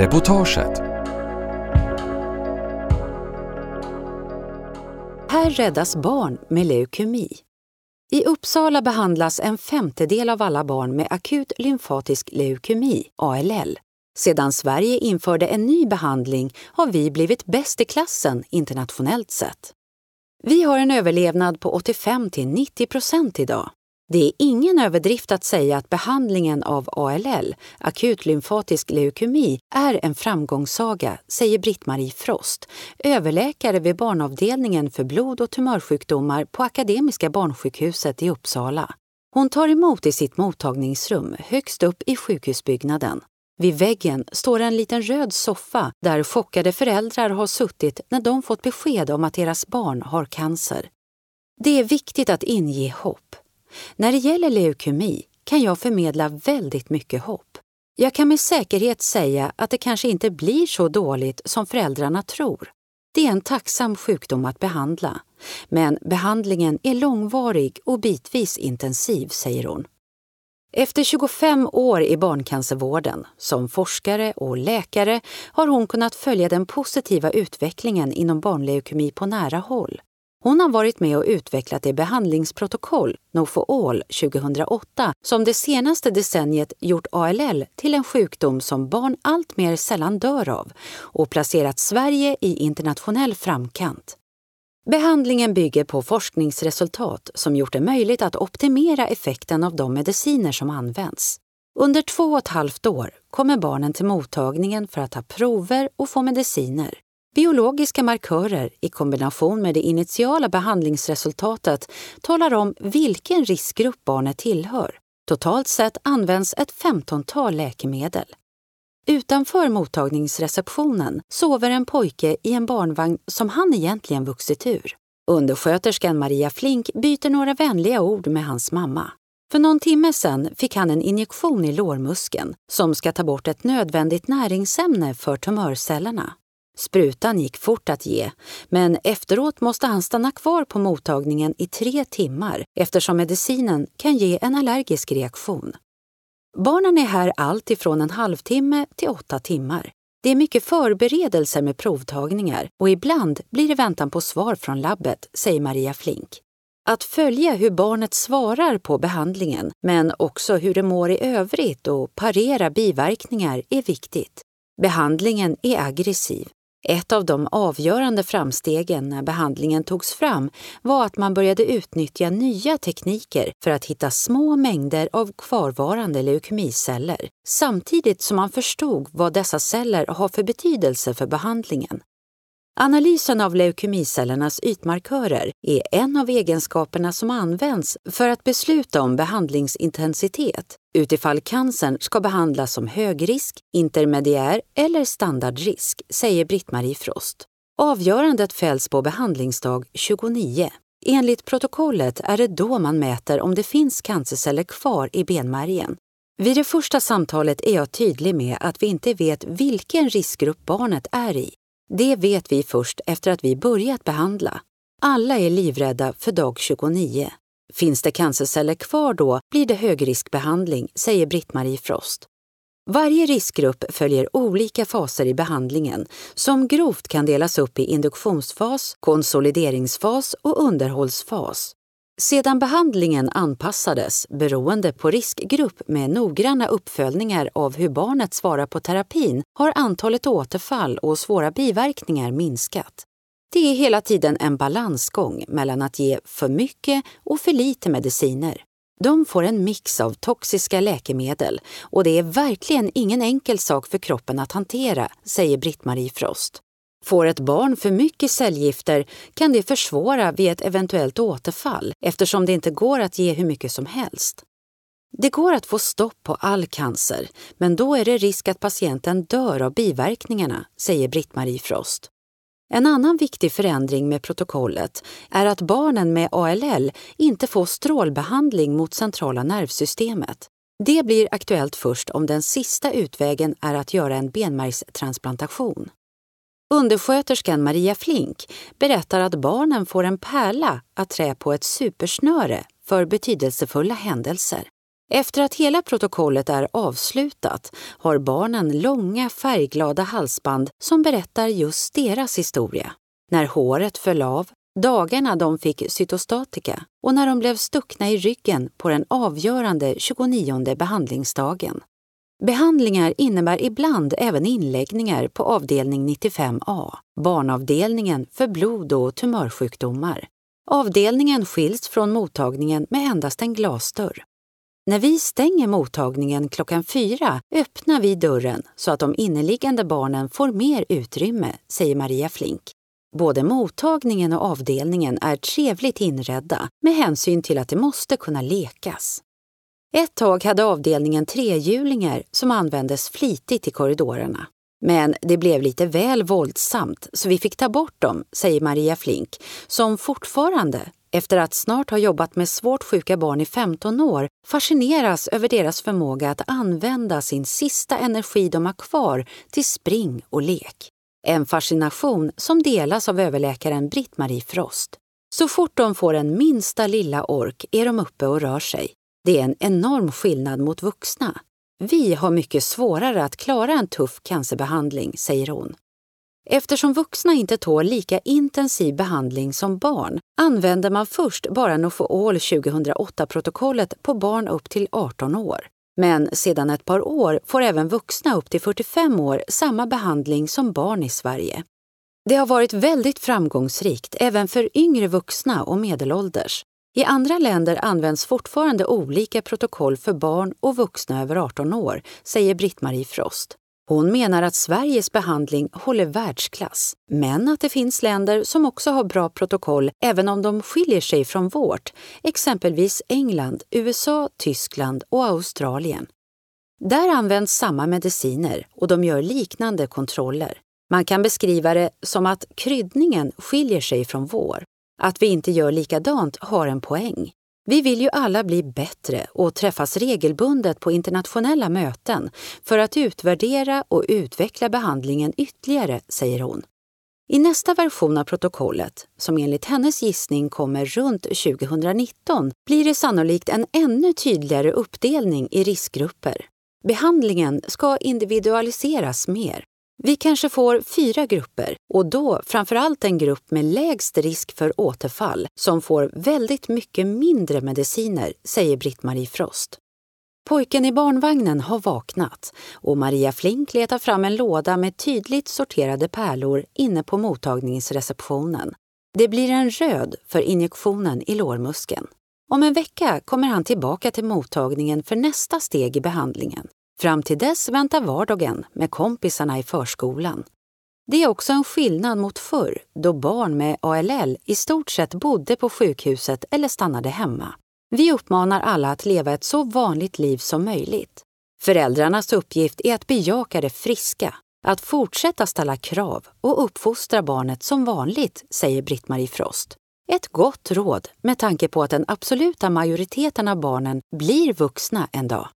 Reportaget Här räddas barn med leukemi. I Uppsala behandlas en femtedel av alla barn med akut lymfatisk leukemi, ALL. Sedan Sverige införde en ny behandling har vi blivit bäst i klassen internationellt sett. Vi har en överlevnad på 85 till 90 procent idag. Det är ingen överdrift att säga att behandlingen av ALL, akut lymfatisk leukemi, är en framgångssaga, säger Britt-Marie Frost, överläkare vid barnavdelningen för blod och tumörsjukdomar på Akademiska barnsjukhuset i Uppsala. Hon tar emot i sitt mottagningsrum högst upp i sjukhusbyggnaden. Vid väggen står en liten röd soffa där chockade föräldrar har suttit när de fått besked om att deras barn har cancer. Det är viktigt att inge hopp. När det gäller leukemi kan jag förmedla väldigt mycket hopp. Jag kan med säkerhet säga att det kanske inte blir så dåligt som föräldrarna tror. Det är en tacksam sjukdom att behandla, men behandlingen är långvarig och bitvis intensiv, säger hon. Efter 25 år i barncancervården, som forskare och läkare, har hon kunnat följa den positiva utvecklingen inom barnleukemi på nära håll. Hon har varit med och utvecklat det behandlingsprotokoll, No for All 2008, som det senaste decenniet gjort ALL till en sjukdom som barn allt mer sällan dör av och placerat Sverige i internationell framkant. Behandlingen bygger på forskningsresultat som gjort det möjligt att optimera effekten av de mediciner som används. Under två och ett halvt år kommer barnen till mottagningen för att ta prover och få mediciner. Biologiska markörer i kombination med det initiala behandlingsresultatet talar om vilken riskgrupp barnet tillhör. Totalt sett används ett femtontal läkemedel. Utanför mottagningsreceptionen sover en pojke i en barnvagn som han egentligen vuxit ur. Undersköterskan Maria Flink byter några vänliga ord med hans mamma. För någon timme sedan fick han en injektion i lårmuskeln som ska ta bort ett nödvändigt näringsämne för tumörcellerna. Sprutan gick fort att ge, men efteråt måste han stanna kvar på mottagningen i tre timmar eftersom medicinen kan ge en allergisk reaktion. Barnen är här allt ifrån en halvtimme till åtta timmar. Det är mycket förberedelser med provtagningar och ibland blir det väntan på svar från labbet, säger Maria Flink. Att följa hur barnet svarar på behandlingen, men också hur det mår i övrigt och parera biverkningar är viktigt. Behandlingen är aggressiv ett av de avgörande framstegen när behandlingen togs fram var att man började utnyttja nya tekniker för att hitta små mängder av kvarvarande leukemiceller samtidigt som man förstod vad dessa celler har för betydelse för behandlingen. Analysen av leukemicellernas ytmarkörer är en av egenskaperna som används för att besluta om behandlingsintensitet utifall cancern ska behandlas som högrisk, intermediär eller standardrisk, säger Britt-Marie Frost. Avgörandet fälls på behandlingsdag 29. Enligt protokollet är det då man mäter om det finns cancerceller kvar i benmärgen. Vid det första samtalet är jag tydlig med att vi inte vet vilken riskgrupp barnet är i. Det vet vi först efter att vi börjat behandla. Alla är livrädda för dag 29. Finns det cancerceller kvar då blir det högriskbehandling, säger Britt-Marie Frost. Varje riskgrupp följer olika faser i behandlingen som grovt kan delas upp i induktionsfas, konsolideringsfas och underhållsfas. Sedan behandlingen anpassades beroende på riskgrupp med noggranna uppföljningar av hur barnet svarar på terapin har antalet återfall och svåra biverkningar minskat. Det är hela tiden en balansgång mellan att ge för mycket och för lite mediciner. De får en mix av toxiska läkemedel och det är verkligen ingen enkel sak för kroppen att hantera, säger Britt-Marie Frost. Får ett barn för mycket cellgifter kan det försvåra vid ett eventuellt återfall eftersom det inte går att ge hur mycket som helst. Det går att få stopp på all cancer, men då är det risk att patienten dör av biverkningarna, säger Britt-Marie Frost. En annan viktig förändring med protokollet är att barnen med ALL inte får strålbehandling mot centrala nervsystemet. Det blir aktuellt först om den sista utvägen är att göra en benmärgstransplantation. Undersköterskan Maria Flink berättar att barnen får en pärla att trä på ett supersnöre för betydelsefulla händelser. Efter att hela protokollet är avslutat har barnen långa färgglada halsband som berättar just deras historia. När håret föll av, dagarna de fick cytostatika och när de blev stuckna i ryggen på den avgörande 29 behandlingsdagen. Behandlingar innebär ibland även inläggningar på avdelning 95A, barnavdelningen för blod och tumörsjukdomar. Avdelningen skiljs från mottagningen med endast en glasdörr. När vi stänger mottagningen klockan fyra öppnar vi dörren så att de inneliggande barnen får mer utrymme, säger Maria Flink. Både mottagningen och avdelningen är trevligt inredda med hänsyn till att det måste kunna lekas. Ett tag hade avdelningen trehjulingar som användes flitigt i korridorerna. Men det blev lite väl våldsamt så vi fick ta bort dem, säger Maria Flink, som fortfarande, efter att snart ha jobbat med svårt sjuka barn i 15 år, fascineras över deras förmåga att använda sin sista energi de har kvar till spring och lek. En fascination som delas av överläkaren Britt-Marie Frost. Så fort de får en minsta lilla ork är de uppe och rör sig. Det är en enorm skillnad mot vuxna. Vi har mycket svårare att klara en tuff cancerbehandling, säger hon. Eftersom vuxna inte tål lika intensiv behandling som barn använder man först bara Nofool 2008-protokollet på barn upp till 18 år. Men sedan ett par år får även vuxna upp till 45 år samma behandling som barn i Sverige. Det har varit väldigt framgångsrikt även för yngre vuxna och medelålders. I andra länder används fortfarande olika protokoll för barn och vuxna över 18 år, säger Britt-Marie Frost. Hon menar att Sveriges behandling håller världsklass, men att det finns länder som också har bra protokoll även om de skiljer sig från vårt, exempelvis England, USA, Tyskland och Australien. Där används samma mediciner och de gör liknande kontroller. Man kan beskriva det som att kryddningen skiljer sig från vår. Att vi inte gör likadant har en poäng. Vi vill ju alla bli bättre och träffas regelbundet på internationella möten för att utvärdera och utveckla behandlingen ytterligare, säger hon. I nästa version av protokollet, som enligt hennes gissning kommer runt 2019, blir det sannolikt en ännu tydligare uppdelning i riskgrupper. Behandlingen ska individualiseras mer vi kanske får fyra grupper och då framför allt en grupp med lägst risk för återfall som får väldigt mycket mindre mediciner, säger Britt-Marie Frost. Pojken i barnvagnen har vaknat och Maria Flink letar fram en låda med tydligt sorterade pärlor inne på mottagningsreceptionen. Det blir en röd för injektionen i lårmuskeln. Om en vecka kommer han tillbaka till mottagningen för nästa steg i behandlingen. Fram till dess väntar vardagen med kompisarna i förskolan. Det är också en skillnad mot förr då barn med ALL i stort sett bodde på sjukhuset eller stannade hemma. Vi uppmanar alla att leva ett så vanligt liv som möjligt. Föräldrarnas uppgift är att bejaka det friska, att fortsätta ställa krav och uppfostra barnet som vanligt, säger Britt-Marie Frost. Ett gott råd med tanke på att den absoluta majoriteten av barnen blir vuxna en dag.